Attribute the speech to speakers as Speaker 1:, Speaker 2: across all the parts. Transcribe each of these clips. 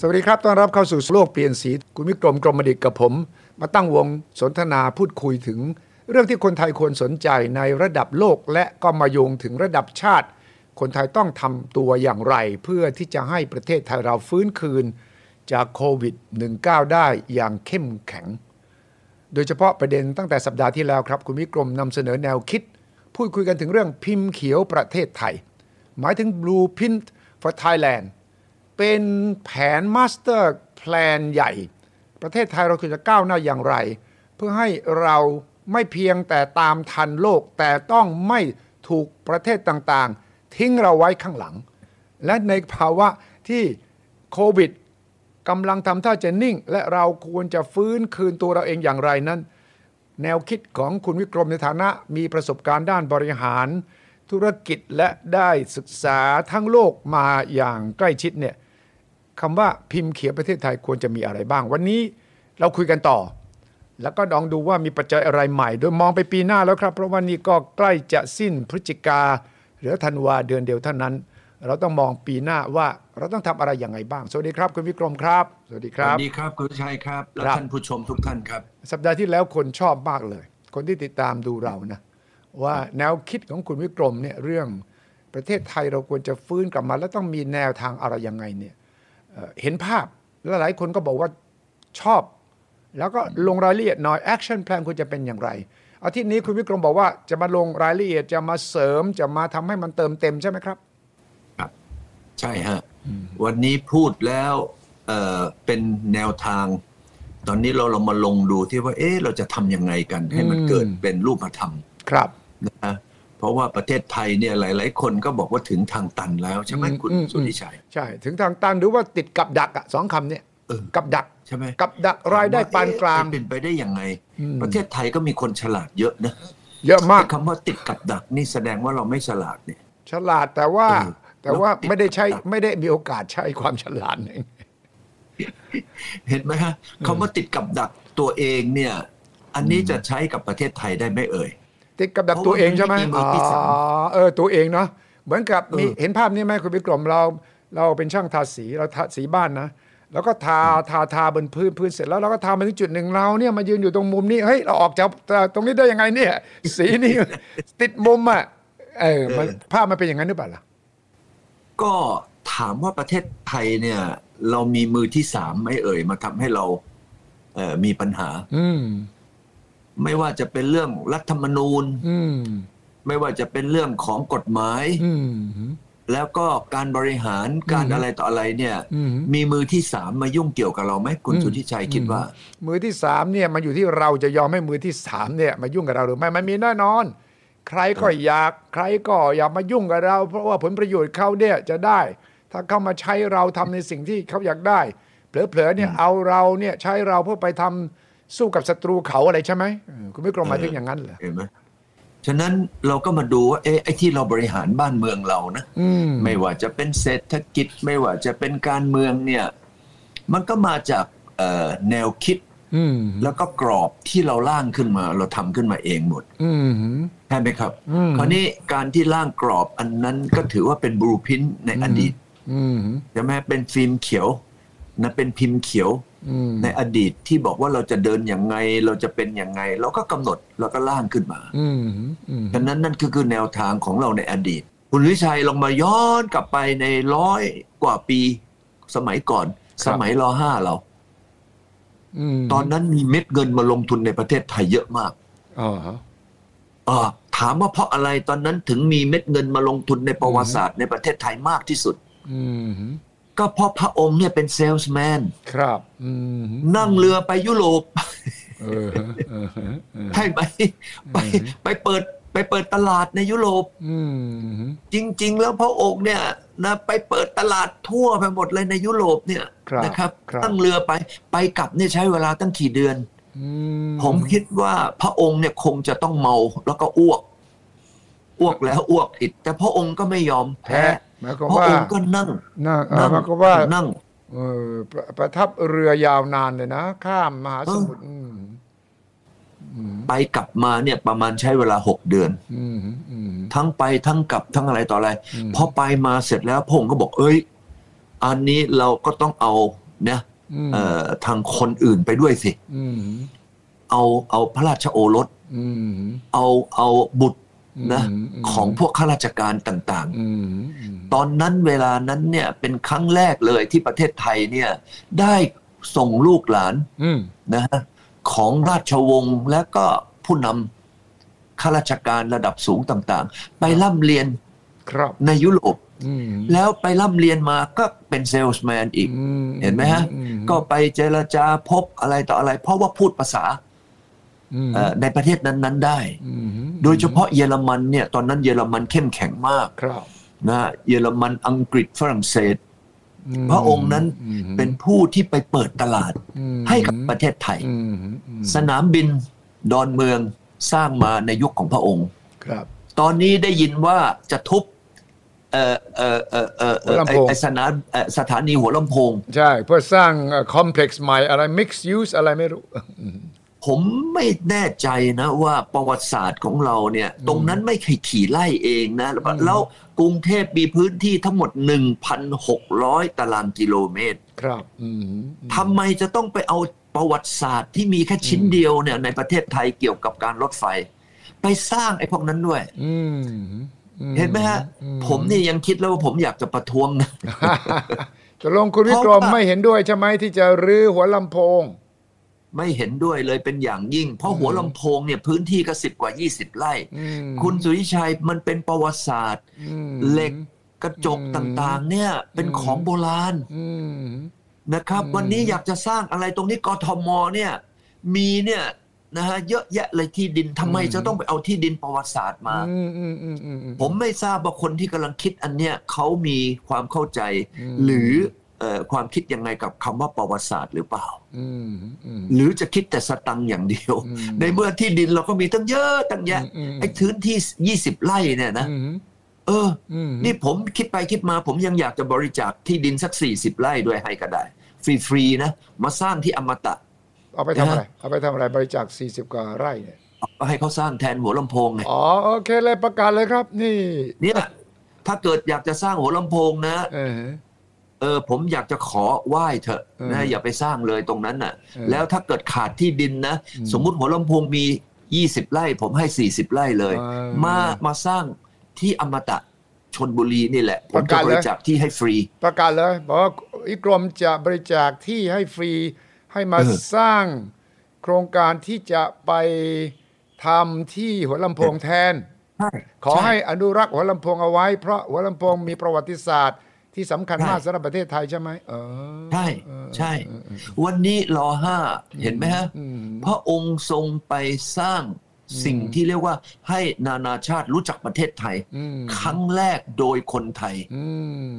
Speaker 1: สวัสดีครับ ต้อนรับเข้าสู่โลกเปลี่ยนสี คุณวิกรมกรมดิตกับผม มาตั้งวงสนทนาพูดคุยถึง เรื่องที่คนไทยควรสนใจในระดับโลกและก็มาโยงถึงระดับชาติ คนไทยต้องทำตัวอย่างไร เพื่อที่จะให้ประเทศไทยเราฟื้นคืน จากโควิด -19 ได้อย่างเข้มแข็ง โดยเฉพาะประเด็นตั้งแต่สัปดาห์ที่แล้วครับ คุณวิกรมนำเสนอแนวคิด พูดคุยกันถึงเรื่องพิมพ์เขียวประเทศไทย หมายถึง Blueprint for Thailand เป็นแผน master plan ใหญ่ ประเทศไทยเราควรจะก้าวหน้าอย่างไร เพื่อให้เราไม่เพียงแต่ตามทันโลกแต่ต้องไม่ถูกประเทศต่างๆ ทิ้งเราไว้ข้างหลัง และในภาวะที่โควิดกำลังทำท่าจะนิ่ง และเราควรจะฟื้นคืนตัวเราเองอย่างไรนั้น แนวคิดของคุณวิกรมในฐานะมีประสบการณ์ด้านบริหาร ธุรกิจและได้ศึกษาทั้งโลกมาอย่างใกล้ชิดเนี่ย คำว่าพิมพ์เขียวประเทศไทยควรจะมีอะไรบ้าง วันนี้เราคุยกันต่อ แล้วก็ลองดูว่ามีปัจจัยอะไรใหม่โดยมองไปปีหน้าแล้วครับ เพราะว่านี่ก็ใกล้จะสิ้นพฤศจิกาเหลือธันวาเดือนเดียวเท่านั้น เราต้องมองปีหน้าว่าเราต้องทำอะไรอย่างไรบ้าง สวัสดีครับ คุณวิกรมครับ สวัสดีค
Speaker 2: ส
Speaker 1: รับ
Speaker 2: วัสดีครับคุณชัยครับและ
Speaker 1: ครับ
Speaker 2: ท่านผู้ชมทุกท่านครับ
Speaker 1: สัปดาห์ที่แล้วคนชอบมากเลย คนที่ติดตามดูเรานะว่าแนวคิดของคุณวิกรมเนี่ยเรื่องประเทศไทยเราควรจะฟื้นกลับมา แล้วต้องมีแนวทางอะไรยังไงเนี่ย เอ่อเห็นภาพแล้วหลายคนก็บอกว่าชอบ แล้วก็ลงรายละเอียดหน่อย action plan ควรจะเป็นอย่างไรอาทิตย์นี้คุณวิกรมบอกว่าจะมาลงรายละเอียดจะมาเสริมจะมาทำให้มันเติมเต็มใช่ไหมครับ
Speaker 2: ครับ ใช่ฮะวันนี้พูดแล้วเอ่อเป็นแนวทาง ตอนนี้เราเรามาลงดูที่ว่า เอ๊ะเราจะทำยังไงกัน ให้มัน
Speaker 1: อืม
Speaker 2: เกิดเป็นรูปธรรม
Speaker 1: ครับ
Speaker 2: นะ เพราะว่าประเทศไทยเนี่ยหลาย ๆ คนก็บอกว่าถึงทางตันแล้วใช่ไหม
Speaker 1: อืม
Speaker 2: คุณ
Speaker 1: อืม
Speaker 2: สุธิชัย
Speaker 1: ใช่ ถึงทางตันหรือว่าติดกับดักอะสองคำเนี่ย
Speaker 2: เออ
Speaker 1: กับดัก
Speaker 2: ใช่ไหม
Speaker 1: กับดักรายได้ปานกลาง
Speaker 2: เอ๊ะเป็นไปได้ยังไง
Speaker 1: อืม
Speaker 2: ประเทศไทยก็มีคนฉลาดเยอะนะ
Speaker 1: เยอะมาก
Speaker 2: คำว่าติดกับดักนี่แสดงว่าเราไม่ฉลาดเนี่ย
Speaker 1: ฉลาดแต่ว่า
Speaker 2: เออ
Speaker 1: แต่ว่า
Speaker 2: แล้วติด
Speaker 1: ไม่ได้ใช้
Speaker 2: กับดัก
Speaker 1: ไม่ได้มีโอกาสใช้ความฉลาดเอง
Speaker 2: เห็นไหมฮะคำว่าติดกับดักตัวเองเนี่ย อันนี้จะใช้กับประเทศไทยได้ไหมเอ่ย
Speaker 1: ติดกับดัก
Speaker 2: เพราะ
Speaker 1: ตัวเองใช่ไหม
Speaker 2: ว่ามันไม่มีมือที่สาม
Speaker 1: อ๋อเออตัวเองเนาะเหมือนกับมี
Speaker 2: เออ
Speaker 1: เห็นภาพนี้ไหมคุณวิกรมเรา เราเป็นช่างทาสีเราทาสีบ้านนะแล้วก็ทาทาทาบนพื้นพื้นเสร็จแล้วเราก็ทามาถึงจุดหนึ่งเราเนี่ยมายืนอยู่ตรงมุมนี้เฮ้ยเราออกจากตรงนี้ได้ยังไงเนี่ย สีนี่ติดมุมอะเออมันภาพมันเป็นอย่างนั้นหรือเปล่าล่ะ
Speaker 2: ก็ถามว่าประเทศไทยเนี่ย เรามีมือที่สามไหม่เอ่ยมาทำให้เรา เอ่อมีปัญหา
Speaker 1: อืม
Speaker 2: ไม่ว่าจะเป็นเรื่องรัฐธรรมนูญ
Speaker 1: อืม
Speaker 2: ไม่ว่าจะเป็นเรื่องของกฎหมาย
Speaker 1: อืม
Speaker 2: แล้วก็การบริหารการ
Speaker 1: อืม
Speaker 2: อะไรต่ออะไรเนี่ย
Speaker 1: อืม
Speaker 2: มีมือที่สามมายุ่งเกี่ยวกับเราไหมคุณ
Speaker 1: อืม
Speaker 2: สุทธิชัยคิดว่า
Speaker 1: มือที่สามเนี่ยมันอยู่ที่เราจะยอมให้มือที่สามเนี่ยมายุ่งกับเราหรือไม่มันมีแน่นอน ใครก็อยากใครก็อยากมายุ่งกับเรา เพราะว่าผลประโยชน์เขาเนี่ยจะได้ ถ้าเขามาใช้เราทำในสิ่งที่เขาอยากได้ เผลอๆเนี่ยเอาเราเนี่ยใช้เราเพื่อไปทำ สู้กับศัตรูเขาอะไรใช่ไหมเออคุณไม่กรมหมายถึงอย่างนั้นเหรอ
Speaker 2: เห็นไหมฉะนั้นเราก็มาดูว่าเอ๊ะไอ้ที่เราบริหารบ้านเมืองเรานะ
Speaker 1: อืม
Speaker 2: ไม่ว่าจะเป็นเศรษฐกิจไม่ว่าจะเป็นการเมืองเนี่ย มันก็มาจากเอ่อแนวคิด
Speaker 1: อืม
Speaker 2: แล้วก็กรอบที่เราร่างขึ้นมา เราทำขึ้นมาเองหมด
Speaker 1: อืม
Speaker 2: ใช่ไหมครับ
Speaker 1: อืม
Speaker 2: คราวนี้การที่ร่างกรอบอันนั้นก็ถือว่าเป็นบลูพินในอดีต
Speaker 1: อืม
Speaker 2: ใช่ไหมเป็นฟิล์มเขียวนะเป็นพิมพ์เขียว
Speaker 1: อืม
Speaker 2: ในอดีตที่บอกว่าเราจะเดินอย่างไง เราจะเป็นอย่างไง เราก็กำหนดเราก็ร่างขึ้นมา
Speaker 1: อืมอืม
Speaker 2: ฉะนั้นนั่นคือคือแนวทางของเราในอดีต คุณวิชัยลองมาย้อนกลับไปในร้อยกว่าปี สมัยก่อน สมัยรอห้าเรา
Speaker 1: อืม
Speaker 2: ตอนนั้นมีเม็ดเงินมาลงทุนในประเทศไทยเยอะมาก
Speaker 1: อ๋อฮะ
Speaker 2: เออถามว่าเพราะอะไรตอนนั้นถึงมีเม็ดเงินมาลงทุนในประวัติศาสตร์ในประเทศไทยมากที่สุด
Speaker 1: อืม
Speaker 2: ก็เพราะพระองค์เนี่ยเป็นเซลส์แมน
Speaker 1: ครับอืม
Speaker 2: นั่งเรือไปยุโรป
Speaker 1: เออฮะเออฮะเออฮะ
Speaker 2: ให้ไปไปไปเปิดไปเปิดตลาดในยุโรป
Speaker 1: อืม
Speaker 2: จริง ๆ แล้วพระองค์เนี่ยนะไปเปิดตลาดทั่วไปหมดเลยในยุโรปเนี่ย
Speaker 1: ครับ
Speaker 2: นะครับ
Speaker 1: ครับ
Speaker 2: ตั้งเรือไปไปกลับเนี่ยใช้เวลาตั้งกี่เดือน
Speaker 1: อื
Speaker 2: ผมคิดว่าพระองค์เนี่ยคงจะต้องเมาแล้วก็อ้วก อ้วกแล้วอ้วกอีกแต่พระองค์ก็ไม่ยอมแพ้
Speaker 1: แพ้ หมายความ
Speaker 2: พระ
Speaker 1: ว่า
Speaker 2: องค์ก็นั่ง
Speaker 1: นั่งเออ
Speaker 2: นั่ง
Speaker 1: หมายความว่า
Speaker 2: นั่ง
Speaker 1: เออประประทับเรือยาวนานเลยนะ ข้ามมหาสมุทรอืมอืม
Speaker 2: ไปกลับมาเนี่ยประมาณใช้เวลาหกเดือน
Speaker 1: อืมอืม
Speaker 2: ทั้งไปทั้งกลับทั้งอะไรต่ออะไร
Speaker 1: อืม
Speaker 2: พอไปมาเสร็จแล้วพระองค์ก็บอก เอ้ย อันนี้เราก็ต้องเอานะ
Speaker 1: อืม
Speaker 2: เอ่อทางคนอื่นไปด้วยสิ
Speaker 1: อืม
Speaker 2: เอาเอาพระราชโอรส
Speaker 1: อืม
Speaker 2: เอาเอาบุตร นะ
Speaker 1: อืมอืม
Speaker 2: ของพวกข้าราชการต่าง
Speaker 1: อืมอืม
Speaker 2: ๆตอนนั้นเวลานั้นเนี่ยเป็นครั้งแรกเลยที่ประเทศไทยเนี่ยได้ส่งลูกหลาน
Speaker 1: อืม
Speaker 2: นะฮะของราชวงศ์และก็ผู้นำข้าราชการระดับสูงต่างๆ ไปร่ำเรียน
Speaker 1: ครับ
Speaker 2: ในยุโรป
Speaker 1: อืม
Speaker 2: แล้วไปร่ำเรียนมาก็เป็นเซลส์แมนอีก
Speaker 1: อื
Speaker 2: เห็นไหมฮะ
Speaker 1: อืม
Speaker 2: ก็ไปเจรจาพบอะไรต่ออะไร เพราะว่าพูดภาษา
Speaker 1: อืม
Speaker 2: เอ่อ ในประเทศนั้นๆได้
Speaker 1: อืม
Speaker 2: โดยเฉพาะเยอรมันเนี่ยตอนนั้นเยอรมันเข้มแข็งมาก
Speaker 1: ครับ
Speaker 2: นะเยอรมันอังกฤษฝรั่งเศส
Speaker 1: อืม
Speaker 2: พระองค์นั้น
Speaker 1: อืม
Speaker 2: เป็นผู้ที่ไปเปิดตลาด
Speaker 1: อืม
Speaker 2: ให้กับประเทศไทย
Speaker 1: อืมอืม
Speaker 2: สนามบินดอนเมืองสร้างมาในยุคของพระองค์
Speaker 1: ครับ
Speaker 2: ตอนนี้ได้ยินว่าจะทุบเอ่อเอ่อเอ่อเอ่อเอ่อ
Speaker 1: หัวลำโพง
Speaker 2: ไอ้สนามเอ่อสถานีหัวลำโพง
Speaker 1: ใช่ เพื่อสร้างคอมเพล็กซ์ใหม่อะไร mixed use อะไรไม่รู้
Speaker 2: ผมไม่แน่ใจนะว่าประวัติศาสตร์ของเราเนี่ยตรงนั้นไม่เคยขี่ไล่เองนะแล้วแล้วกรุงเทพมีพื้นที่ทั้งหมด 1,600 ตารางกิโลเมตร
Speaker 1: ครับอืม
Speaker 2: ทำไมจะต้องไปเอาประวัติศาสตร์ที่มีแค่ชิ้นเดียวเนี่ยในประเทศไทยเกี่ยวกับการรถไฟ ไปสร้างไอ้พวกนั้นด้วย
Speaker 1: อืมอื
Speaker 2: เห็นไหมฮะ ผมนี่ยังคิดแล้วว่าผมอยากจะประท้วงนะ
Speaker 1: จะลงคุณวิกรม
Speaker 2: เพราะว่า
Speaker 1: ไม่เห็นด้วยใช่ไหมที่จะรื้อหัวลำโพง
Speaker 2: ไม่เห็นด้วยเลยเป็นอย่างยิ่ง เพราะหัวลำโพงเนี่ยพื้นที่ก็สิบกว่า 20 ไร่
Speaker 1: อืม
Speaker 2: คุณสุริชัยมันเป็นประวัติศาสตร์
Speaker 1: อืม
Speaker 2: เหล็กกระจก
Speaker 1: อืม
Speaker 2: ต่างๆ เนี่ยเป็น
Speaker 1: อืม
Speaker 2: ของโบราณ
Speaker 1: อืม
Speaker 2: นะครับ
Speaker 1: อืม
Speaker 2: วันนี้อยากจะสร้างอะไรตรงนี้กทมเนี่ย มีเนี่ยนะฮะเยอะแยะเลยที่ดินทำไมจะต้องไปเอาที่ดินประวัติศาสตร์มา
Speaker 1: อืมอืมอืมอืมอื
Speaker 2: ผมไม่ทราบว่าคนที่กำลังคิดอันเนี้ยเขามีความเข้าใจ
Speaker 1: อืม
Speaker 2: หรือเอ่อ ความคิดยังไงกับคำว่าประวัติศาสตร์หรือเปล่า
Speaker 1: อืมอืม
Speaker 2: หรือจะคิดแต่สตังค์อย่างเดียว
Speaker 1: อืม
Speaker 2: ในเมื่อที่ดินเราก็มีตั้งเยอะตั้งแยะ
Speaker 1: อืมอืม
Speaker 2: ไอ้พื้นที่20ไร่เนี่ยนะ
Speaker 1: อืม
Speaker 2: เออ
Speaker 1: อืม
Speaker 2: นี่ผมคิดไปคิดมา ผมยังอยากจะบริจาคที่ดินสัก40ไร่ด้วยให้ก็ได้ ฟรีๆนะ มาสร้างที่อมตะ
Speaker 1: เอาไปทำอะไร
Speaker 2: นะ
Speaker 1: เอาไปทำอะไรบริจาค40กว่าไร่เนี่ย
Speaker 2: ก็ให้เขาสร้างแทนหัวลำโพงไง
Speaker 1: อ๋อโอเคเลยประกาศเลยครับ นี่
Speaker 2: เนี่ยถ้าเกิดอยากจะสร้างหัวลำโพงนะ
Speaker 1: เออ
Speaker 2: เออผมอยากจะขอไหว้เถอะ
Speaker 1: เออ
Speaker 2: นะอย่าไปสร้างเลยตรงนั้นน่ะ
Speaker 1: เออ
Speaker 2: แล้วถ้าเกิดขาดที่ดินนะ
Speaker 1: อืม
Speaker 2: สมมุติหัวลำโพงมี 20 ไร่ ผมให้ 40 ไร่เลย
Speaker 1: เออ
Speaker 2: มามาสร้างที่อมตะชนบุรีนี่แหละ ผม
Speaker 1: ประ
Speaker 2: จะ
Speaker 1: กาศ
Speaker 2: บ
Speaker 1: เลย
Speaker 2: ริจาคที่ให้ฟรี
Speaker 1: ประกาศเลยบอกว่าอีกรมจะบริจาคที่ให้ฟรีให้มา
Speaker 2: เออ
Speaker 1: สร้างโครงการที่จะไปทำที่หัวลำโพงแทน
Speaker 2: ใช่
Speaker 1: ขอให้อนุรักษ์หัวลำโพงเอาไว้ เพราะหัวลำโพงมีประวัติศาสตร์ ที่สำคัญมากสำหรับประเทศไทยใช่ไหมเออ
Speaker 2: ใช่
Speaker 1: เออ
Speaker 2: ใช่ วันนี้รอห้าเห็นไหมฮะ
Speaker 1: อืม
Speaker 2: พระองค์ทรงไปสร้างสิ่งที่เรียกว่าให้นานาชาติรู้จักประเทศไทย
Speaker 1: อืม
Speaker 2: ครั้งแรกโดยคนไทย
Speaker 1: อื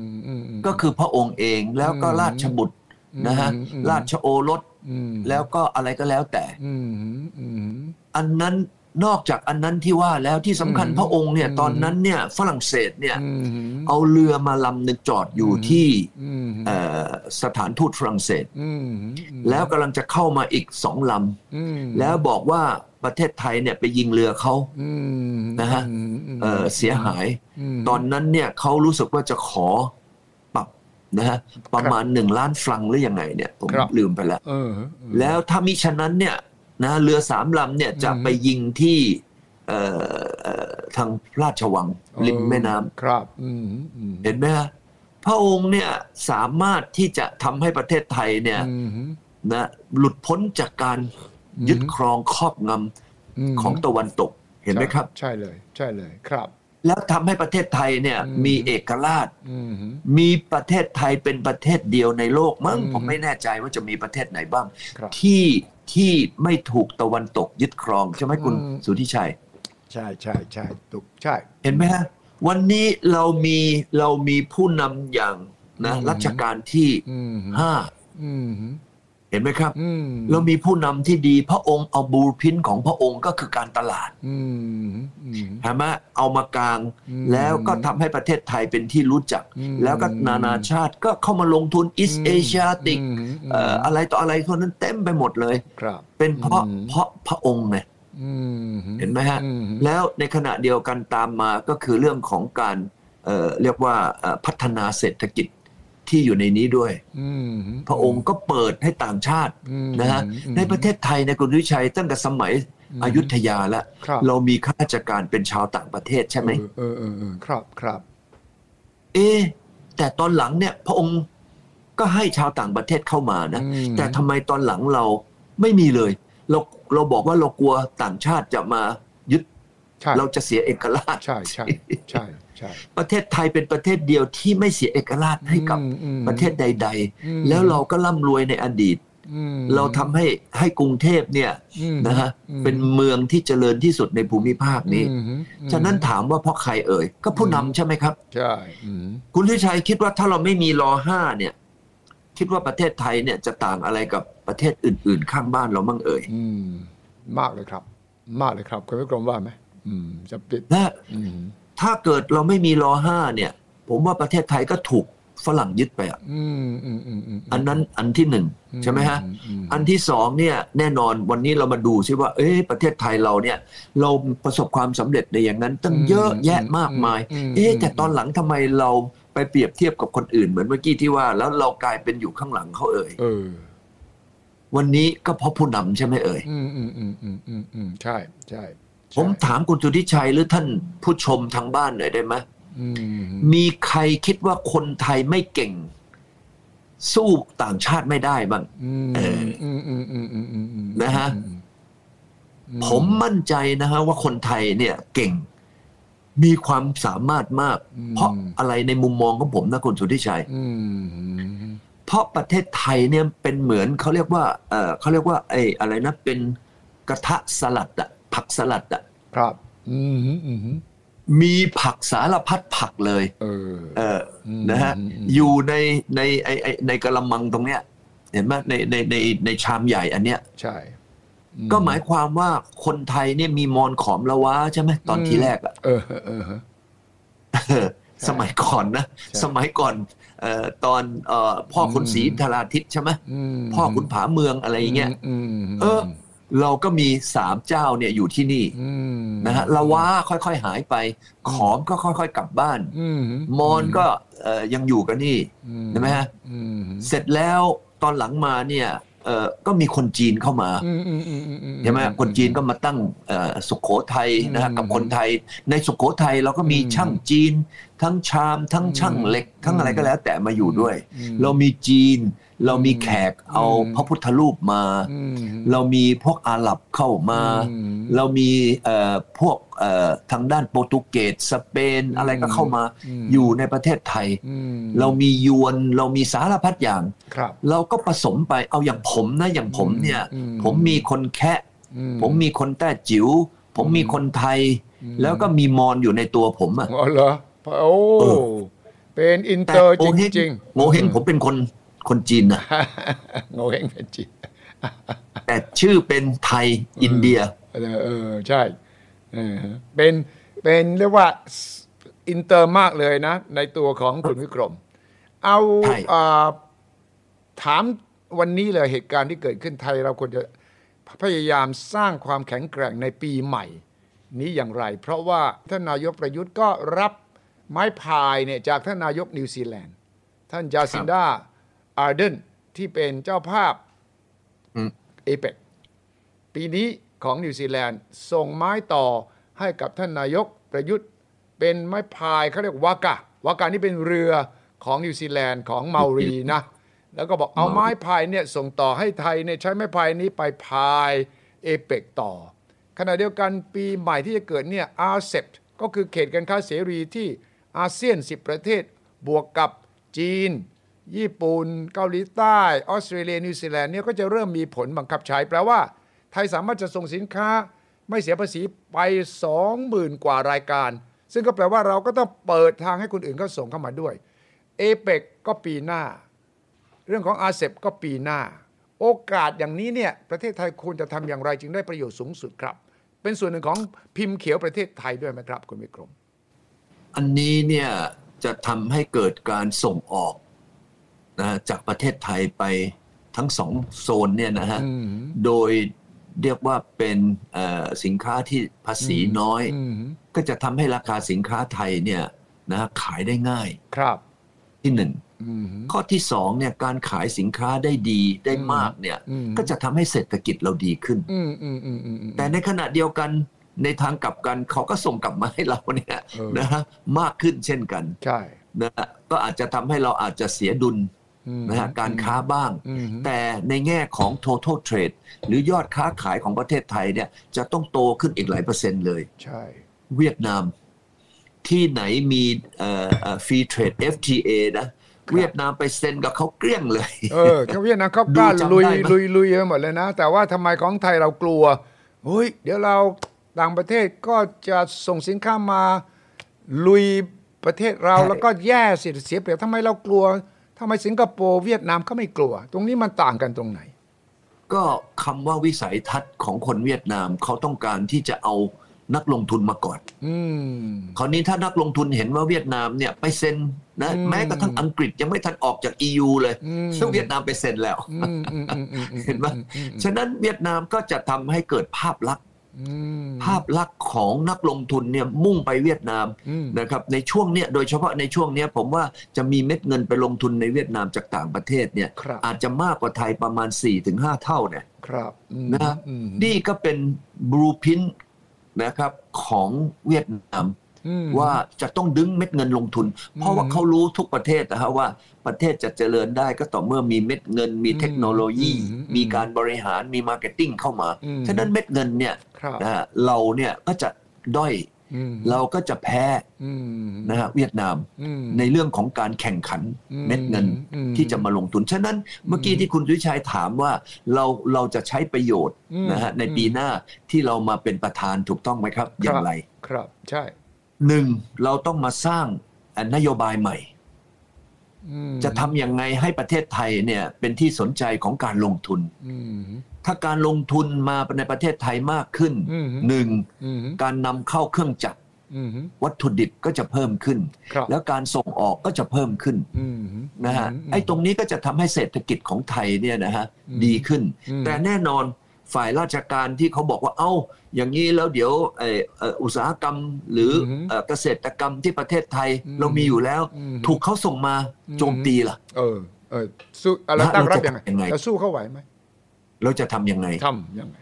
Speaker 1: มอืมอืม
Speaker 2: ก็คือพระองค์เองแล้วก็
Speaker 1: อืม
Speaker 2: ราชบุตรนะฮะ
Speaker 1: อืมอืม
Speaker 2: ราชโอรส
Speaker 1: อืม
Speaker 2: แล้วก็อะไรก็แล้วแต่
Speaker 1: อืมอืม
Speaker 2: อันนั้น นอกจากอันนั้นที่ว่าแล้วที่สำคัญ
Speaker 1: อืม
Speaker 2: พระองค์เนี่ย
Speaker 1: อืม
Speaker 2: ตอนนั้นเนี่ยฝรั่งเศสเนี่ย
Speaker 1: อืม
Speaker 2: เอาเรือมาลำหนึ่งจอดอยู่ที่
Speaker 1: อืม
Speaker 2: เอ่อสถานทูตฝรั่งเศส
Speaker 1: อืม
Speaker 2: แล้วกำลังจะเข้ามาอีกสองล
Speaker 1: อืมำ
Speaker 2: แล้วบอกว่าประเทศไทยเนี่ยไปยิงเรือเขา
Speaker 1: อืม
Speaker 2: นะฮะ
Speaker 1: อืมม
Speaker 2: เอ่อเสียหาย
Speaker 1: ม
Speaker 2: ตอนนั้นเนี่ยเขารู้สึกว่าจะขอปรับนะฮะประมาณหนึ่งล้านฟรังหรือยังไงเนี่ยผม
Speaker 1: ครับ
Speaker 2: ลืมไปแล้ว
Speaker 1: เออ
Speaker 2: แล้วถ้ามิฉะนั้นเนี่ย นะเรือสามลำเนี่ยจะ
Speaker 1: อืม
Speaker 2: ไปยิงที่เอ่อเอ่อทางราชวังริมแม่น้ำ
Speaker 1: ครับอืมอืม
Speaker 2: เห็นไหมฮะพระองค์เนี่ยสามารถที่จะทำให้ประเทศไทยเนี่ย
Speaker 1: อืม
Speaker 2: นะหลุดพ้นจากการยึด
Speaker 1: อืม
Speaker 2: ครองครอบง
Speaker 1: มำ
Speaker 2: ของตะวันตกเห็นไหมครับ
Speaker 1: ใช่เลย ใช่เลยครับ
Speaker 2: แล้วทำให้ประเทศไทยเนี่ย
Speaker 1: อืม
Speaker 2: มีเอกราช
Speaker 1: อืม
Speaker 2: มีประเทศไทยเป็นประเทศเดียวในโลกมั้ง
Speaker 1: อืม
Speaker 2: ผมไม่แน่ใจว่าจะมีประเทศไหนบ้าง
Speaker 1: ครับ
Speaker 2: ที่ ที่ไม่ถูกตะวันตกยึดครอง ใช่ไหมคุณ
Speaker 1: อืม
Speaker 2: สุทธิชัย
Speaker 1: ใช่ใช่ใช่ถูกใช่
Speaker 2: เห็นไหมฮะวันนี้เรามีเรามีผู้นำอย่างนะ
Speaker 1: อืม
Speaker 2: รัชกาลที่
Speaker 1: อืม
Speaker 2: ห้า
Speaker 1: อืม
Speaker 2: เห็นไหมครับ
Speaker 1: อืม
Speaker 2: เรามีผู้นำที่ดีพระองค์เอาบูรพินของพระองค์ก็คือการตลาด
Speaker 1: อืมอืม
Speaker 2: ใช่ไหมเอามากลาง
Speaker 1: อืม
Speaker 2: แล้วก็ทำให้ประเทศไทยเป็นที่รู้จัก
Speaker 1: อืม
Speaker 2: แล้วก็นานาชาติก็เข้ามาลงทุนอิสเอเชียติก
Speaker 1: อืม
Speaker 2: เอ่ออะไรต่ออะไรคนนั้นเต็มไปหมดเลย
Speaker 1: ครับ
Speaker 2: เป็นเพราะ
Speaker 1: อืม
Speaker 2: เพราะพระองค์ไง
Speaker 1: อืม
Speaker 2: เห็นไหมฮะ
Speaker 1: อืม
Speaker 2: แล้วในขณะเดียวกันตามมาก็คือเรื่องของการเอ่อเรียกว่าเอ่อพัฒนาเศรษฐกิจ ที่อยู่ในนี้ด้วย
Speaker 1: อืม
Speaker 2: พระองค์ก็เปิดให้ต่างชาติ
Speaker 1: อืม
Speaker 2: นะฮะ
Speaker 1: อืม
Speaker 2: ในประเทศไทยในคุณวิชัยตั้งแต่สมัยอยุธยาแล้ว
Speaker 1: ครับ
Speaker 2: เรามีข้าราชการเป็นชาวต่างประเทศใช่ไหม
Speaker 1: เออเออเออครับครับ
Speaker 2: เอะแต่ตอนหลังเนี่ย พระองค์ก็ให้ชาวต่างประเทศเข้ามานะ
Speaker 1: อืม
Speaker 2: แต่ทำไมตอนหลังเราไม่มีเลย เราเราบอกว่าเรากลัวต่างชาติจะมายึด
Speaker 1: ใช่
Speaker 2: เราจะเสียเอกราช
Speaker 1: ใช่ใช่ใช่ใช่
Speaker 2: ประเทศไทยเป็นประเทศเดียวที่ไม่เสียเอกราชให้กับ
Speaker 1: อืมอืม
Speaker 2: ประเทศใด
Speaker 1: อืม
Speaker 2: ๆแล้วเราก็ร่ำรวยในอดีต
Speaker 1: อืม
Speaker 2: เราทำให้ให้กรุงเทพเนี่ย
Speaker 1: อืม
Speaker 2: นะฮะ
Speaker 1: อืม
Speaker 2: เป็นเมืองที่เจริญที่สุดในภูมิภาคนี้
Speaker 1: อืมอืม
Speaker 2: ฉะนั้นถามว่าเพราะใครเอ่ย ก็ผู้นำใช่ไหมครับ
Speaker 1: ใช่อืม
Speaker 2: คุณทิชัยคิดว่าถ้าเราไม่มีรอห้าเนี่ย คิดว่าประเทศไทยเนี่ยจะต่างอะไรกับประเทศอื่น ๆ ข้างบ้านเรามั่งเอ่ย
Speaker 1: อืมมากเลยครับ มากเลยครับคุณวิกรมว่าไหมอืมจะปิด
Speaker 2: และ
Speaker 1: อืม
Speaker 2: ถ้าเกิดเราไม่มีรอห้าเนี่ย ผมว่าประเทศไทยก็ถูกฝรั่งยึดไปอะ
Speaker 1: อืมอืมอืมอืม
Speaker 2: อันนั้นอันที่หนึ่งใช่ไหมฮะ อันที่สองเนี่ยแน่นอนวันนี้เรามาดูซิว่า เอ๊ะประเทศไทยเราเนี่ย เราประสบความสำเร็จในอย่างนั้น ตั้งเยอะแยะมากมาย เอ๊ะแต่ตอนหลังทำไมเราไปเปรียบเทียบกับคนอื่นเหมือนเมื่อกี้ที่ว่า แล้วเรากลายเป็นอยู่ข้างหลังเขาเอ่ย
Speaker 1: เออ
Speaker 2: วันนี้ก็เพราะผู้นำใช่ไหมเอ่ย
Speaker 1: อืมอืมอืมอืมอืมอืมใช่ใช่ใช่
Speaker 2: ผมถามคุณสุทธิชัยหรือท่านผู้ชมทางบ้านหน่อยได้ไหม
Speaker 1: อืม
Speaker 2: มีใครคิดว่าคนไทยไม่เก่ง สู้ต่างชาติไม่ได้บ้าง
Speaker 1: อืม
Speaker 2: เออ
Speaker 1: อืมอืมอืมอืมอืมอืม
Speaker 2: นะฮะ
Speaker 1: อืม
Speaker 2: ผมมั่นใจนะฮะว่าคนไทยเนี่ยเก่ง มีความสามารถมาก เพราะอะไรในมุมมองของผมนะคุณสุทธิชัย
Speaker 1: อืม
Speaker 2: เพราะประเทศไทยเนี่ยเป็นเหมือนเขาเรียกว่า เออเขาเรียกว่าไอ้อะไรนะเป็นกระทะสลัดอะ ผักสลัดอะ
Speaker 1: ครับอืมอืม
Speaker 2: มีผักสารพัดผักเลย
Speaker 1: เออ
Speaker 2: เอออ
Speaker 1: ม
Speaker 2: นะฮะ
Speaker 1: อืมอืม
Speaker 2: อยู่ในในไอไอในกระมังตรงเนี้ย เห็นไหมในในในในชามใหญ่อันเนี้ย
Speaker 1: ใช่อื
Speaker 2: ก็หมายความว่าคนไทยเนี่ยมีมอนขอมละวะใช่ไหมตอนทีแรกอะ
Speaker 1: เออเออเออ
Speaker 2: เออสมัยก่อนนะ
Speaker 1: ใช่
Speaker 2: สมัยก่อนเอ่อตอนเอ่อพ่อขุนศรี
Speaker 1: อืม
Speaker 2: ธาราทิตใช่ไหม
Speaker 1: ม
Speaker 2: พ่อขุนผาเมืองอะไรอย่างเงี้ย
Speaker 1: อืม
Speaker 2: เออ เราก็มีสามเจ้าเนี่ยอยู่ที่นี่
Speaker 1: ม
Speaker 2: นะฮะละวะค่อยๆหายไป ขอมก็ค่อยๆกลับบ้าน
Speaker 1: อืม
Speaker 2: มอนก็เอ่อยังอยู่กันนี่
Speaker 1: อื
Speaker 2: เห็นไหมฮะ
Speaker 1: อืม
Speaker 2: เสร็จแล้วตอนหลังมาเนี่ยเอ่อก็มีคนจีนเข้ามา
Speaker 1: อืมอืมอืมอืมอื
Speaker 2: ใช่ไหมคนจีนก็มาตั้งเอ่อสุขโขทัยนะฮะ
Speaker 1: อืม
Speaker 2: กับคนไทย ในสุขโขทัยเราก็มี
Speaker 1: อืม
Speaker 2: ช่างจีน ทั้งชาม ทั้งช่างเหล็ก ทั้งอะไรก็แล้วแต่มาอยู่ด้วย
Speaker 1: อืม
Speaker 2: เรามีจีน เรามีแขกเอา
Speaker 1: อืม
Speaker 2: พระพุทธรูปมา
Speaker 1: อืม
Speaker 2: เรามีพวกอาหรับเข้ามา
Speaker 1: อืม
Speaker 2: เรามีเอ่อพวกเอ่อทางด้านโปรตุเกสสเปนอะไรก็เข้ามา
Speaker 1: อืม
Speaker 2: อยู่ในประเทศไทย
Speaker 1: อืม
Speaker 2: เรามียวนเรามีสารพัดอย่าง
Speaker 1: ครับ
Speaker 2: เราก็ผสมไปเอาอย่างผมนะอย่างผมเนี่ย
Speaker 1: อืม
Speaker 2: ผมมีคนแคะ
Speaker 1: อื
Speaker 2: ผมมีคนแต้จิ๋วผมมีคนไทย
Speaker 1: อืม
Speaker 2: แล้วก็มีมอนอยู่ในตัวผมอะ
Speaker 1: อ๋อเหรอโอ้
Speaker 2: เออ
Speaker 1: เป็นอิน
Speaker 2: แต่
Speaker 1: เตอร์
Speaker 2: โง
Speaker 1: จ
Speaker 2: เฮง
Speaker 1: ริง
Speaker 2: โงเฮงผมเป็นคน คนจีนนะ
Speaker 1: ๆโหงวเฮ้งเป็นจีน
Speaker 2: แต่ชื่อเป็นไทยอินเดีย
Speaker 1: เออเออใช่เออเป็นเป็นเรียกว่าอินเตอร์มากเลยนะ ในตัวของคุณวิกรม เอา
Speaker 2: ใช่
Speaker 1: อ่าถามวันนี้เลยเหตุการณ์ที่เกิดขึ้นไทย เราควรจะพยายามสร้างความแข็งแกร่งในปีใหม่ นี้อย่างไร เพราะว่าท่านนายกประยุทธ์ก็รับไม้พายเนี่ยจากท่านนายกนิวซีแลนด์ ท่านจาซินดา อาร์เดนที่เป็นเจ้าภาพ
Speaker 2: อืม
Speaker 1: เอเปกปีนี้ของนิวซีแลนด์ส่งไม้ต่อให้กับท่านนายกประยุทธ์เป็นไม้พายเขาเรียก waka waka นี่เป็นเรือของนิวซีแลนด์ของเมารีนะ แล้วก็บอกเอาไม้พายเนี่ยส่งต่อให้ไทยเนี่ยใช้ไม้พายนี้ไปพายเอเปกต่อ ขณะเดียวกันปีใหม่ที่จะเกิดเนี่ย RCEPก็คือเขตการค้าเสรีที่อาเซียน 10 ประเทศบวกกับจีน ญี่ปุ่น เกาหลีใต้ ออสเตรเลียนิวซีแลนด์เนี่ยก็จะเริ่มมีผลบังคับใช้แปลว่า ไทยสามารถจะส่งสินค้าไม่เสียภาษีไป20,000กว่ารายการ ซึ่งก็แปลว่าเราก็ต้องเปิดทางให้คนอื่นเขาส่งเข้ามาด้วยเอเปกก็ปีหน้า เรื่องของอาเซบก็ปีหน้า โอกาสอย่างนี้เนี่ยประเทศไทยควรจะทำอย่างไรจึงได้ประโยชน์สูงสุดครับ เป็นส่วนหนึ่งของพิมพ์เขียวประเทศไทยด้วยไหมครับคุณวิกรม
Speaker 2: อันนี้เนี่ยจะทำให้เกิดการส่งออก นะจากประเทศไทยไปทั้งสองโซนเนี่ยนะฮะ
Speaker 1: อืม
Speaker 2: โดยเรียกว่าเป็นเอ่อสินค้าที่ภาษีน้อย
Speaker 1: อืม
Speaker 2: ก็จะทำให้ราคาสินค้าไทยเนี่ยนะขายได้ง่าย
Speaker 1: ครับ
Speaker 2: ที่หนึ่ง
Speaker 1: อืม
Speaker 2: ข้อที่สองเนี่ยการขายสินค้าได้ดีได้มากเนี่ย
Speaker 1: อืม
Speaker 2: ก็จะทำให้เศรษฐกิจเราดีขึ้น
Speaker 1: อืมอืมอืมอืมอืม
Speaker 2: แต่ในขณะเดียวกันในทางกลับกันเขาก็ส่งกลับมาให้เราเนี่ย
Speaker 1: เออ
Speaker 2: นะฮะมากขึ้นเช่นกัน
Speaker 1: ใช่
Speaker 2: นะฮะก็อาจจะทำให้เราอาจจะเสียดุล
Speaker 1: อืม
Speaker 2: นะฮะการค้าบ้าง
Speaker 1: อืม
Speaker 2: แต่ในแง่ของ total trade หรือยอดค้าขายของประเทศไทยเนี่ยจะต้องโตขึ้นอีกหลายเปอร์เซ็นต์เลย
Speaker 1: ใช่
Speaker 2: เวียดนามที่ไหนมีเอ่อเอ่อ free trade FTA นะเวียดนามไปเซ็นกับเขาเกลี้ยงเลย
Speaker 1: เออเขาเวียดนามเขากล้า
Speaker 2: ดูจำ
Speaker 1: ลุย
Speaker 2: ได้ไหม
Speaker 1: ลุยลุยกันหมดเลยนะ แต่ว่าทำไมของไทยเรากลัวเฮ้ยเดี๋ยวเราต่างประเทศก็จะส่งสินค้ามาลุยประเทศเราแล้วก็แย่เสียเสียเปรียบทำไมเรากลัว ทำไมสิงคโปร์เวียดนามเขาไม่กลัว ตรงนี้มันต่างกันตรงไหน
Speaker 2: ก็คำว่าวิสัยทัศน์ของคนเวียดนามเขาต้องการที่จะเอานักลงทุนมาก่อน
Speaker 1: อืม
Speaker 2: คราวนี้ถ้านักลงทุนเห็นว่าเวียดนามเนี่ยไปเซ็นนะ
Speaker 1: อืม
Speaker 2: แม้กระทั่งอังกฤษยังไม่ทันออกจาก EU เลย
Speaker 1: อืม
Speaker 2: ซึ่งเวียดนามไปเซ็นแล้ว
Speaker 1: อืมอืมอืมอืมอืม
Speaker 2: เห็นไหม
Speaker 1: อือืม
Speaker 2: ฉะนั้นเวียดนามก็จะทำให้เกิดภาพลักษณ์
Speaker 1: อืม
Speaker 2: ภาพลักษณ์ของนักลงทุนเนี่ยมุ่งไปเวียดนาม
Speaker 1: อืม
Speaker 2: นะครับในช่วงเนี้ยโดยเฉพาะในช่วงเนี้ยผมว่าจะมีเม็ดเงินไปลงทุนในเวียดนามจากต่างประเทศเนี่ย
Speaker 1: ครับ
Speaker 2: อาจจะมากกว่าไทยประมาณ 4-5 เท่าเนี่ย
Speaker 1: ครับอืม
Speaker 2: นะ
Speaker 1: อืม
Speaker 2: นี่ก็เป็นบลูพินนะครับของเวียดนาม
Speaker 1: อืม
Speaker 2: ว่าจะต้องดึงเม็ดเงินลงทุน เพราะว่าเขารู้ทุกประเทศนะฮะว่าประเทศจะเจริญได้ก็ต่อเมื่อมีเม็ดเงิน มีเทคโนโลยี มีการบริหารมี marketing เข้ามา ฉะนั้นเม็ดเงินเนี่ย
Speaker 1: ครับ
Speaker 2: นะฮะเราเนี่ยก็จะด้อย
Speaker 1: อืม
Speaker 2: เราก็จะแพ้
Speaker 1: อืม
Speaker 2: นะฮะเวียดนาม
Speaker 1: อืม
Speaker 2: ในเรื่องของการแข่งขัน
Speaker 1: อืม
Speaker 2: เม็ดเงิน
Speaker 1: อืม
Speaker 2: ที่จะมาลงทุน ฉะนั้นเมื่อกี้ที่คุณวิชัยถามว่าเราเราจะใช้ประโยชน์
Speaker 1: อืม
Speaker 2: นะฮะในปีหน้าที่เรามาเป็นประธานถูกต้องไหมครับ อย่างไร
Speaker 1: ครับใช่
Speaker 2: หนึ่งเราต้องมาสร้างอะนโยบายใหม่
Speaker 1: อืม
Speaker 2: จะทำยังไงให้ประเทศไทยเนี่ยเป็นที่สนใจของการลงทุน
Speaker 1: อืม
Speaker 2: ถ้าการลงทุนมาในประเทศไทยมากขึ้น
Speaker 1: อืม
Speaker 2: หนึ่ง
Speaker 1: อืม
Speaker 2: การนำเข้าเครื่องจักร
Speaker 1: อืม
Speaker 2: วัตถุดิบก็จะเพิ่มขึ้น
Speaker 1: ครับ
Speaker 2: แล้วการส่งออกก็จะเพิ่มขึ้น
Speaker 1: อืม
Speaker 2: นะฮะไอ้ตรงนี้ก็จะทำให้เศรษฐกิจของไทยเนี่ยนะฮะ
Speaker 1: อืม
Speaker 2: ดีขึ้น
Speaker 1: อืม
Speaker 2: แต่แน่นอน ฝ่ายราชการที่เขาบอกว่าเอ้า อย่างนี้แล้วเดี๋ยวเอ่อเอ่ออุตสาหกรรมหรืออ
Speaker 1: ม
Speaker 2: เอ่อเกษตรกรรมที่ประเทศไทย
Speaker 1: อืม
Speaker 2: เรามีอยู่แล้ว
Speaker 1: อืม
Speaker 2: ถูกเขาส่งมา
Speaker 1: อืม
Speaker 2: โจมตีล่ะ
Speaker 1: เออเออสู้อะไร
Speaker 2: นะ
Speaker 1: ตั้งรับ
Speaker 2: เราจะ
Speaker 1: ยังไง
Speaker 2: ยังไง
Speaker 1: จะสู้เขาไหวไหม
Speaker 2: เราจะทำยังไง
Speaker 1: ทำยังไง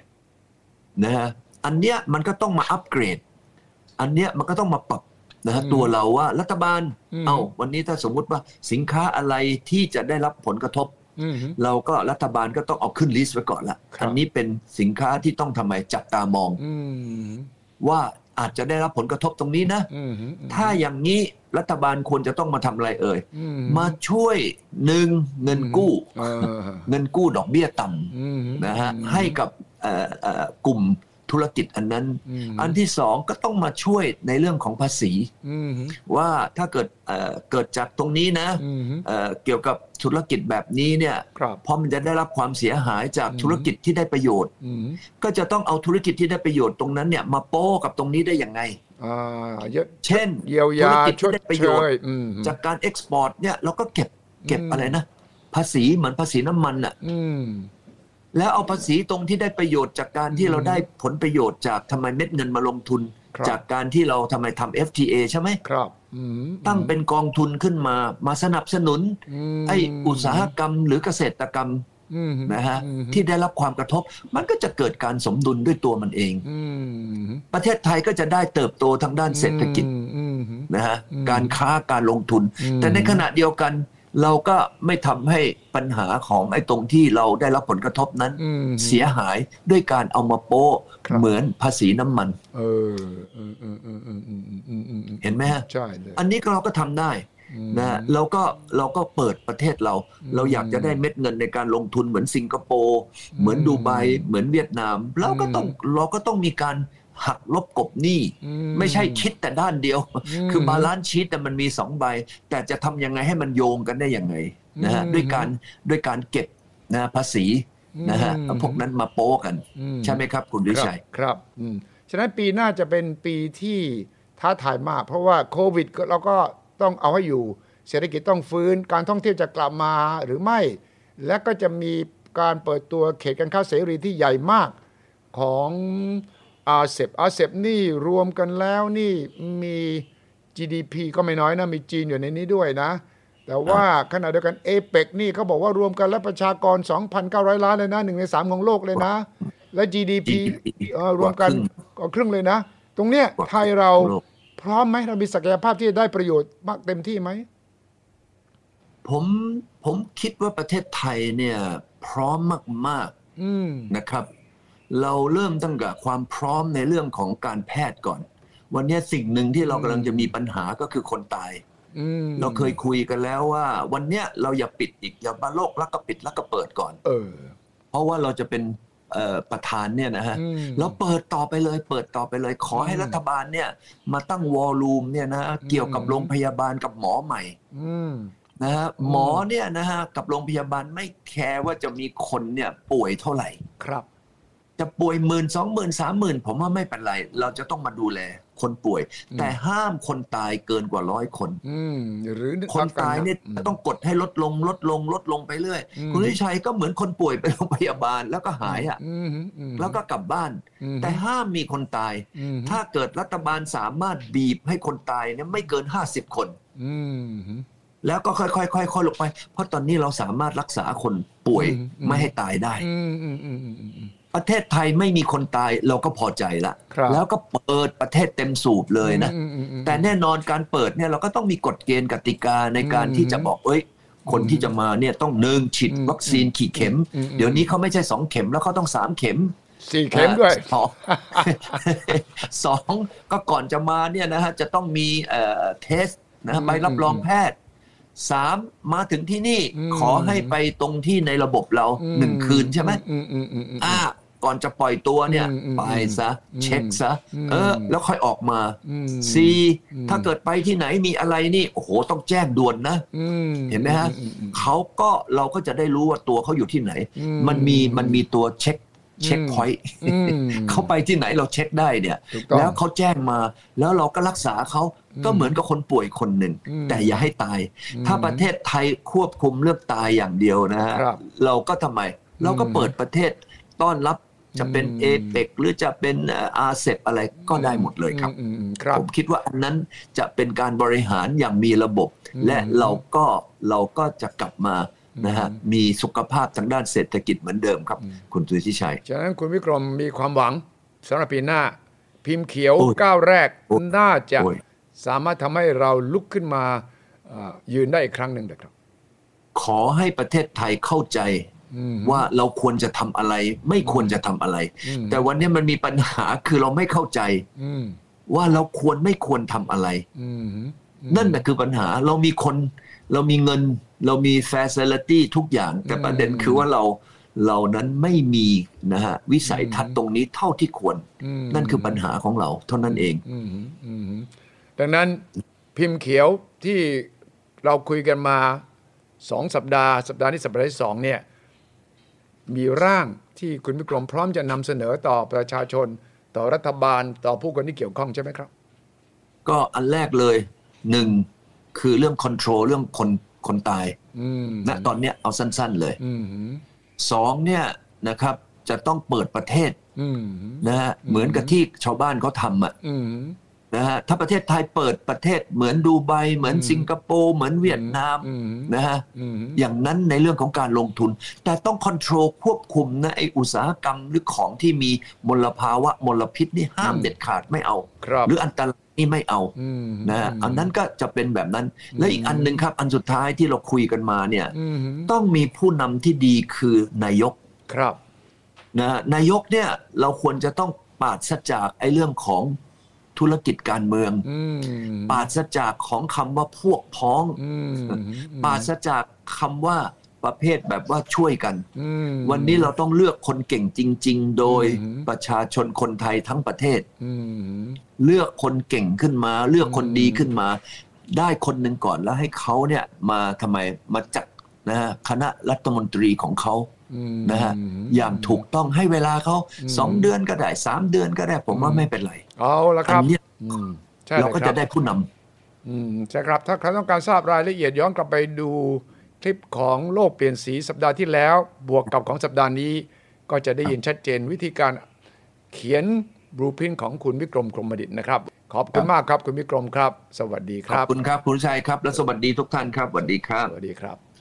Speaker 2: นะฮะอันเนี้ยมันก็ต้องมาอัปเกรด อันเนี้ยมันก็ต้องมาปรับนะฮะ
Speaker 1: อืม
Speaker 2: ตัวเราว่ารัฐบาล
Speaker 1: อืม
Speaker 2: เอาวันนี้ถ้าสมมุติว่าสินค้าอะไรที่จะได้รับผลกระทบ
Speaker 1: อืม
Speaker 2: เราก็รัฐบาลก็ต้องเอาขึ้นลิสต์ไว้ก่อนละ
Speaker 1: ครับ
Speaker 2: อันนี้เป็นสินค้าที่ต้องทำไมจับตามอง
Speaker 1: อืม
Speaker 2: ว่าอาจจะได้รับผลกระทบตรงนี้นะ
Speaker 1: อืม
Speaker 2: ถ้าอย่างนี้รัฐบาลควรจะต้องมาทำอะไรเอ่ย
Speaker 1: อื
Speaker 2: มาช่วยหนึ่งเงินกู้
Speaker 1: เออ
Speaker 2: เงินกู้ดอกเบี้ยต่
Speaker 1: อืมำ
Speaker 2: นะฮะให้กับเอ่อเอ่อกลุ่ม ธุรกิจอันนั้น
Speaker 1: ม
Speaker 2: อันที่สองก็ต้องมาช่วยในเรื่องของภาษี
Speaker 1: อืม
Speaker 2: ว่าถ้าเกิดเอ่อเกิดจากตรงนี้นะ
Speaker 1: อืม
Speaker 2: เอ่อเกี่ยวกับธุรกิจแบบนี้เนี่ย
Speaker 1: ครับ
Speaker 2: เพราะมันจะได้รับความเสียหายจาก
Speaker 1: อืม
Speaker 2: ธุรกิจที่ได้ประโยชน์
Speaker 1: อืม
Speaker 2: ก็จะต้องเอาธุรกิจที่ได้ประโยชน์ตรงนั้นเนี่ยมาโป้กับตรงนี้ได้ยังไง
Speaker 1: อ่าเยอะ
Speaker 2: เช่น
Speaker 1: เยียวยา
Speaker 2: ธุรกิจ
Speaker 1: ช
Speaker 2: ที่
Speaker 1: ด
Speaker 2: ได้ประ
Speaker 1: เช
Speaker 2: โยชน์
Speaker 1: ยอืม
Speaker 2: จากการเอ็กซ์พอร์ตเนี่ยเราก็เก็บเก็บ
Speaker 1: อืม
Speaker 2: อะไรนะ ภาษีเหมือนภาษีน้ำมันอะ
Speaker 1: อืม
Speaker 2: แล้วเอาภาษีตรงที่ได้ประโยชน์จากการที่
Speaker 1: อืม
Speaker 2: เราได้ผลประโยชน์จากทำไมเม็ดเงินมาลงทุน
Speaker 1: ครับ
Speaker 2: จากการที่เราทำไมทำ FTA ใช่ไหม
Speaker 1: ครับอืม
Speaker 2: ตั้งเป็นกองทุนขึ้นมามาสนับสนุน
Speaker 1: ม
Speaker 2: ไอ้อุตสาหกรรมหรือเกษตรกรรม
Speaker 1: อืม
Speaker 2: นะฮะ
Speaker 1: อืม
Speaker 2: ที่ได้รับความกระทบ มันก็จะเกิดการสมดุลด้วยตัวมันเอง
Speaker 1: อืม
Speaker 2: ประเทศไทยก็จะได้เติบโตทางด้านเศรษฐกิจ
Speaker 1: อืมอืม
Speaker 2: นะฮะ
Speaker 1: อืม
Speaker 2: การค้าการลงทุน
Speaker 1: อืม
Speaker 2: แต่ในขณะเดียวกัน เราก็ไม่ทำให้ปัญหาของไอ้ตรงที่เราได้รับผลกระทบนั้น เสียหายด้วยการเอามาโป้เหมือนภาษีน้ำมัน
Speaker 1: เออเห็
Speaker 2: นไหมฮะ
Speaker 1: ใช่
Speaker 2: อันนี้เราก็ทำได้นะเราก็เราก็เปิดประเทศเรา เราอยากจะได้เม็ดเงินในการลงทุนเหมือนสิงคโปร์เหมือนดูไบเหมือนเวียดนามเราก็ต้องเราก็ต้องมีการ หักลบกบหนี้
Speaker 1: อื
Speaker 2: ไม่ใช่คิดแต่ด้านเดียว
Speaker 1: ม
Speaker 2: คือ balance sheet แต่มันมีสองใบ แต่จะทำยังไงให้มันโยงกันได้ยังไงนะฮะ
Speaker 1: อืม
Speaker 2: ด้วยการด้วยการเก็บนะภาษีนะฮะ
Speaker 1: อืม
Speaker 2: พวกนั้นมาโปะกัน
Speaker 1: อืม
Speaker 2: ใช่ไหมครับคุณวิชัย
Speaker 1: ครับครับอืมฉะนั้นปีหน้าจะเป็นปีที่ท้าทายมาก เพราะว่าโควิดก็เราก็ต้องเอาให้อยู่ เศรษฐกิจต้องฟื้นการท่องเที่ยวจะกลับมาหรือไม่ และก็จะมีการเปิดตัวเขตการค้าเสรีที่ใหญ่มากของ อาเซบอาเซบนี่รวมกันแล้วนี่มี GDP ก็ไม่น้อยนะ มีจีนอยู่ในนี้ด้วยนะ แต่ว่าขณะเดียวกันเอเปกนี่เขาบอกว่ารวมกันแล้วประชากร 2,900 ล้านเลยนะหนึ่งในสามของโลกเลยนะ และ GDP เอ่อรวมกันก็ครึ่งเลยนะ ตรงเนี้ยไทยเรา
Speaker 2: โลก
Speaker 1: พร้อมไหมเรามีศักยภาพที่จะได้ประโยชน์มากเต็มที่ไหม
Speaker 2: ผมผมคิดว่าประเทศไทยเนี่ย พร้อมมาก
Speaker 1: อืม
Speaker 2: ๆนะครับ เราเริ่มตั้งแต่ความพร้อมในเรื่องของการแพทย์ก่อน วันนี้สิ่งหนึ่งที่เรากำลังจะมีปัญหาก็คือคนตาย
Speaker 1: อืม
Speaker 2: เราเคยคุยกันแล้วว่า วันเนี้ยเราอย่าปิดอีกอย่าบาโลกแล้วก็ปิดแล้วก็เปิดก่อน
Speaker 1: เออ
Speaker 2: เพราะว่าเราจะเป็นเอ่อประธานเนี่ยนะฮะ
Speaker 1: อืม
Speaker 2: เราเปิดต่อไปเลย เปิดต่อไปเลย ขอให้
Speaker 1: อืม
Speaker 2: รัฐบาลเนี่ย มาตั้งวอลลุ่มเนี่ยนะเกี่ยวกับ
Speaker 1: อืม
Speaker 2: โรงพยาบาลกับหมอใหม่
Speaker 1: อืม
Speaker 2: นะฮะ
Speaker 1: อืม
Speaker 2: หมอเนี่ยนะฮะกับโรงพยาบาลไม่แคร์ว่าจะมีคนเนี่ยป่วยเท่าไหร่
Speaker 1: ครับ
Speaker 2: จะป่วยหมื่นสองหมื่นสามหมื่นผมว่าไม่เป็นไร เราจะต้องมาดูแลคนป่วย
Speaker 1: อืม
Speaker 2: แต่ห้ามคนตายเกินกว่าร้อยคน
Speaker 1: อืมหรือ
Speaker 2: คนตายเนี่ย
Speaker 1: ม
Speaker 2: จะต้องกดให้ลดลงลดลงลดลงไปเรื่อย
Speaker 1: อืม
Speaker 2: คุณวิชัยก็เหมือนคนป่วยไปโรงพยาบาลแล้วก็หายอะ
Speaker 1: อืมอืม
Speaker 2: แล้วก็กลับบ้าน
Speaker 1: อืม
Speaker 2: แต่ห้ามมีคนตาย
Speaker 1: อืม
Speaker 2: ถ้าเกิดรัฐบาลสามารถบีบให้คนตายเนี่ยไม่เกิน50คน
Speaker 1: อืม
Speaker 2: แล้วก็ค่อยๆค่อยๆลงไป เพราะตอนนี้เราสามารถรักษาคนป่วย
Speaker 1: อืมอืม
Speaker 2: ไม่ให้ตายได้
Speaker 1: อืมอืมอืมอืมอืม
Speaker 2: ประเทศไทยไม่มีคนตายเราก็พอใจละ
Speaker 1: ครับ
Speaker 2: แล้วก็เปิดประเทศเต็มสูบเลยนะ
Speaker 1: อืมอืมอืม
Speaker 2: แต่แน่นอนการเปิดเนี่ยเราก็ต้องมีกฎเกณฑ์กติกาในการ
Speaker 1: อืม
Speaker 2: ที่จะบอกเอ้ยคนที่จะมาเนี่ยต้องหนึ่งฉีด
Speaker 1: อืม
Speaker 2: วัคซีนขี่เข็ม
Speaker 1: อืมอืม
Speaker 2: เดี๋ยวนี้เขาไม่ใช่สองเข็มแล้วเขาต้องสามเข็ม
Speaker 1: สี่เข็มด้วย
Speaker 2: สองสองก็ก่อนจะมาเนี่ยนะฮะจะต้องมีเอ่อเทสนะฮะ
Speaker 1: อืม
Speaker 2: ใบรับรองแพทย์สามมาถึงที่นี่
Speaker 1: อืม
Speaker 2: ขอให้ไปตรงที่ในระบบเราหนึ่งคืนใช่ไหม
Speaker 1: อืมอืมอืมอืม
Speaker 2: อ่า ก่อนจะปล่อยตัวเนี่ย
Speaker 1: อืมอืม
Speaker 2: ไปซะ
Speaker 1: อืม
Speaker 2: เช็คซะ
Speaker 1: อืม
Speaker 2: เออ แล้วค่อยออกมา
Speaker 1: อืม
Speaker 2: สี่
Speaker 1: อืม
Speaker 2: ถ้าเกิดไปที่ไหนมีอะไรนี่โอ้โหต้องแจ้งด่วนนะ
Speaker 1: อืม
Speaker 2: เห็นไหมฮะ
Speaker 1: อืมอืม
Speaker 2: เขาก็เราก็จะได้รู้ว่าตัวเขาอยู่ที่ไหน
Speaker 1: อืม
Speaker 2: มันมีมันมีตัวเช็คเช็ค
Speaker 1: อืม
Speaker 2: point อื
Speaker 1: ม
Speaker 2: เขาไปที่ไหนเราเช็คได้เนี่ย
Speaker 1: ถูกต้อง
Speaker 2: แล้วเขาแจ้งมาแล้วเราก็รักษาเขา
Speaker 1: อืม
Speaker 2: ก็เหมือนกับคนป่วยคนหนึ่ง
Speaker 1: อืม
Speaker 2: แต่อย่าให้ตาย
Speaker 1: อืม
Speaker 2: ถ้าประเทศไทยควบคุมเรื่องตายอย่างเดียวนะฮะ
Speaker 1: ครับ
Speaker 2: เราก็ทำไม เราก็
Speaker 1: อืม
Speaker 2: เปิดประเทศต้อนรับ จะเป็น
Speaker 1: อืม
Speaker 2: เอเปกหรือจะเป็น RCEP อะไรก็ได้หมดเลยครับ
Speaker 1: อืมอืมอืมครับ
Speaker 2: ผมคิดว่าอันนั้นจะเป็นการบริหารอย่างมีระบบ
Speaker 1: อืม
Speaker 2: และเราก็เราก็จะกลับมานะฮะ
Speaker 1: อืม
Speaker 2: มีสุขภาพทางด้านเศรษฐกิจเหมือนเดิมครับ คุณสุทธิชัย
Speaker 1: ฉะนั้นคุณวิกรมมีความหวังสำหรับปีหน้า พิมพ์เขียว
Speaker 2: โอ้ย
Speaker 1: ก้าวแรก
Speaker 2: โอ้ย
Speaker 1: น่าจะ
Speaker 2: โอ้ย
Speaker 1: สามารถทำให้เราลุกขึ้นมาเอ่อยืนได้อีกครั้งหนึ่งนะครับ
Speaker 2: ขอให้ประเทศไทยเข้าใจ
Speaker 1: อืม
Speaker 2: ว่าเราควรจะทำอะไร ไม่ควรจะทำอะไร
Speaker 1: อืม
Speaker 2: แต่วันนี้มันมีปัญหาคือเราไม่เข้าใจ
Speaker 1: อืม
Speaker 2: ว่าเราควรไม่ควรทำอะไร
Speaker 1: อืม
Speaker 2: นั่นแหละคือปัญหาเรามีคน เรามีเงิน เรามี facility ทุกอย่าง แต่ประเด็นคือว่าเราเรานั้นไม่มีนะฮะวิสัยทัศน์ตรงนี้เท่าที่ควร
Speaker 1: อืม
Speaker 2: นั่นคือปัญหาของเรา เท่านั้นเอง
Speaker 1: อืมอืมดังนั้นพิมพ์เขียวที่เราคุยกันมาสองสัปดาห์ สัปดาห์นี้สัปดาห์ที่สองเนี่ย มีร่างที่คุณวิกรมพร้อมจะนำเสนอต่อประชาชน ต่อรัฐบาลต่อผู้คนที่เกี่ยวข้องใช่ไหมครับ
Speaker 2: ก็อันแรกเลยหนึ่งคือเรื่อง control เรื่องคนคนตาย
Speaker 1: อืม
Speaker 2: ณตอนเนี้ยเอาสั้น ๆ เลย
Speaker 1: อืม
Speaker 2: สองเนี่ยนะครับจะต้องเปิดประเทศ
Speaker 1: อืม
Speaker 2: นะฮะเหมือนกับที่ชาวบ้านเขาทำอะ
Speaker 1: อืม
Speaker 2: นะฮะถ้าประเทศไทยเปิดประเทศเหมือนดูไบเหมือน
Speaker 1: อืม
Speaker 2: สิงคโปร์เหมือนเวียดนาม
Speaker 1: อืม
Speaker 2: นะฮะ
Speaker 1: อืม
Speaker 2: อย่างนั้นในเรื่องของการลงทุน แต่ต้องค o n t r o l ควบคุมนะไออุตสาหกรรมหรือของที่มีมลภาวะมลพิษนี่ห้าม
Speaker 1: อืม
Speaker 2: เด็ดขาดไม่เอา
Speaker 1: ครับ
Speaker 2: หรืออันตรายนี่ไม่เอา
Speaker 1: อืม
Speaker 2: นะฮะอันนั้นก็จะเป็นแบบนั้น และอีกอันหนึ่งครับ อันสุดท้ายที่เราคุยกันมาเนี่ย
Speaker 1: อืม
Speaker 2: ต้องมีผู้นำที่ดีคือนายก
Speaker 1: ครับ
Speaker 2: นะฮะนายกเนี่ยเราควรจะต้องปราศจากไอ้เรื่องของ ธุรกิจการเมือง
Speaker 1: อืม
Speaker 2: ปราศจากของคำว่าพวกพ้อง
Speaker 1: อืม
Speaker 2: ปราศจากคำว่าประเภทแบบว่าช่วยกัน
Speaker 1: อืม
Speaker 2: วันนี้เราต้องเลือกคนเก่งจริง ๆ โดย
Speaker 1: อืม
Speaker 2: ประชาชนคนไทยทั้งประเทศ
Speaker 1: อืม
Speaker 2: เลือกคนเก่งขึ้นมา เลือกคน
Speaker 1: อืม
Speaker 2: ดีขึ้นมา ได้คนหนึ่งก่อนแล้วให้เขาเนี่ยมาทำไมมาจัดนะฮะคณะรัฐมนตรีของเขา
Speaker 1: อืม
Speaker 2: นะฮะอย่างถูกต้องให้เวลาเขา
Speaker 1: อืม
Speaker 2: สองเดือนก็ได้สามเดือนก็ได้ผมว่า
Speaker 1: อืม
Speaker 2: ไม่เป็นไร
Speaker 1: เอาละค
Speaker 2: อั
Speaker 1: รับ
Speaker 2: นเนี้ย
Speaker 1: อืมใช่
Speaker 2: เรา
Speaker 1: เลย
Speaker 2: ก็
Speaker 1: ครั
Speaker 2: จะ
Speaker 1: บ
Speaker 2: ได้ผู้นำ
Speaker 1: อืมใช่ครับ ถ้าใครต้องการทราบรายละเอียดย้อนกลับไปดูคลิปของโลกเปลี่ยนสีสัปดาห์ที่แล้ว บวกกับของสัปดาห์นี้ ก็จะได้ยินชัดเจนวิธีการเขียนบลูพินของคุณวิกรมกรมดิตนะครับขขอบคุณมากครับคุณวิกรมครับ สวัสดีค
Speaker 2: ขอบ
Speaker 1: รับ
Speaker 2: คุณครับคุณชัยครับ และสวัสดีทุกท่านครับสวัสดีครับ
Speaker 1: สวัสดีครับ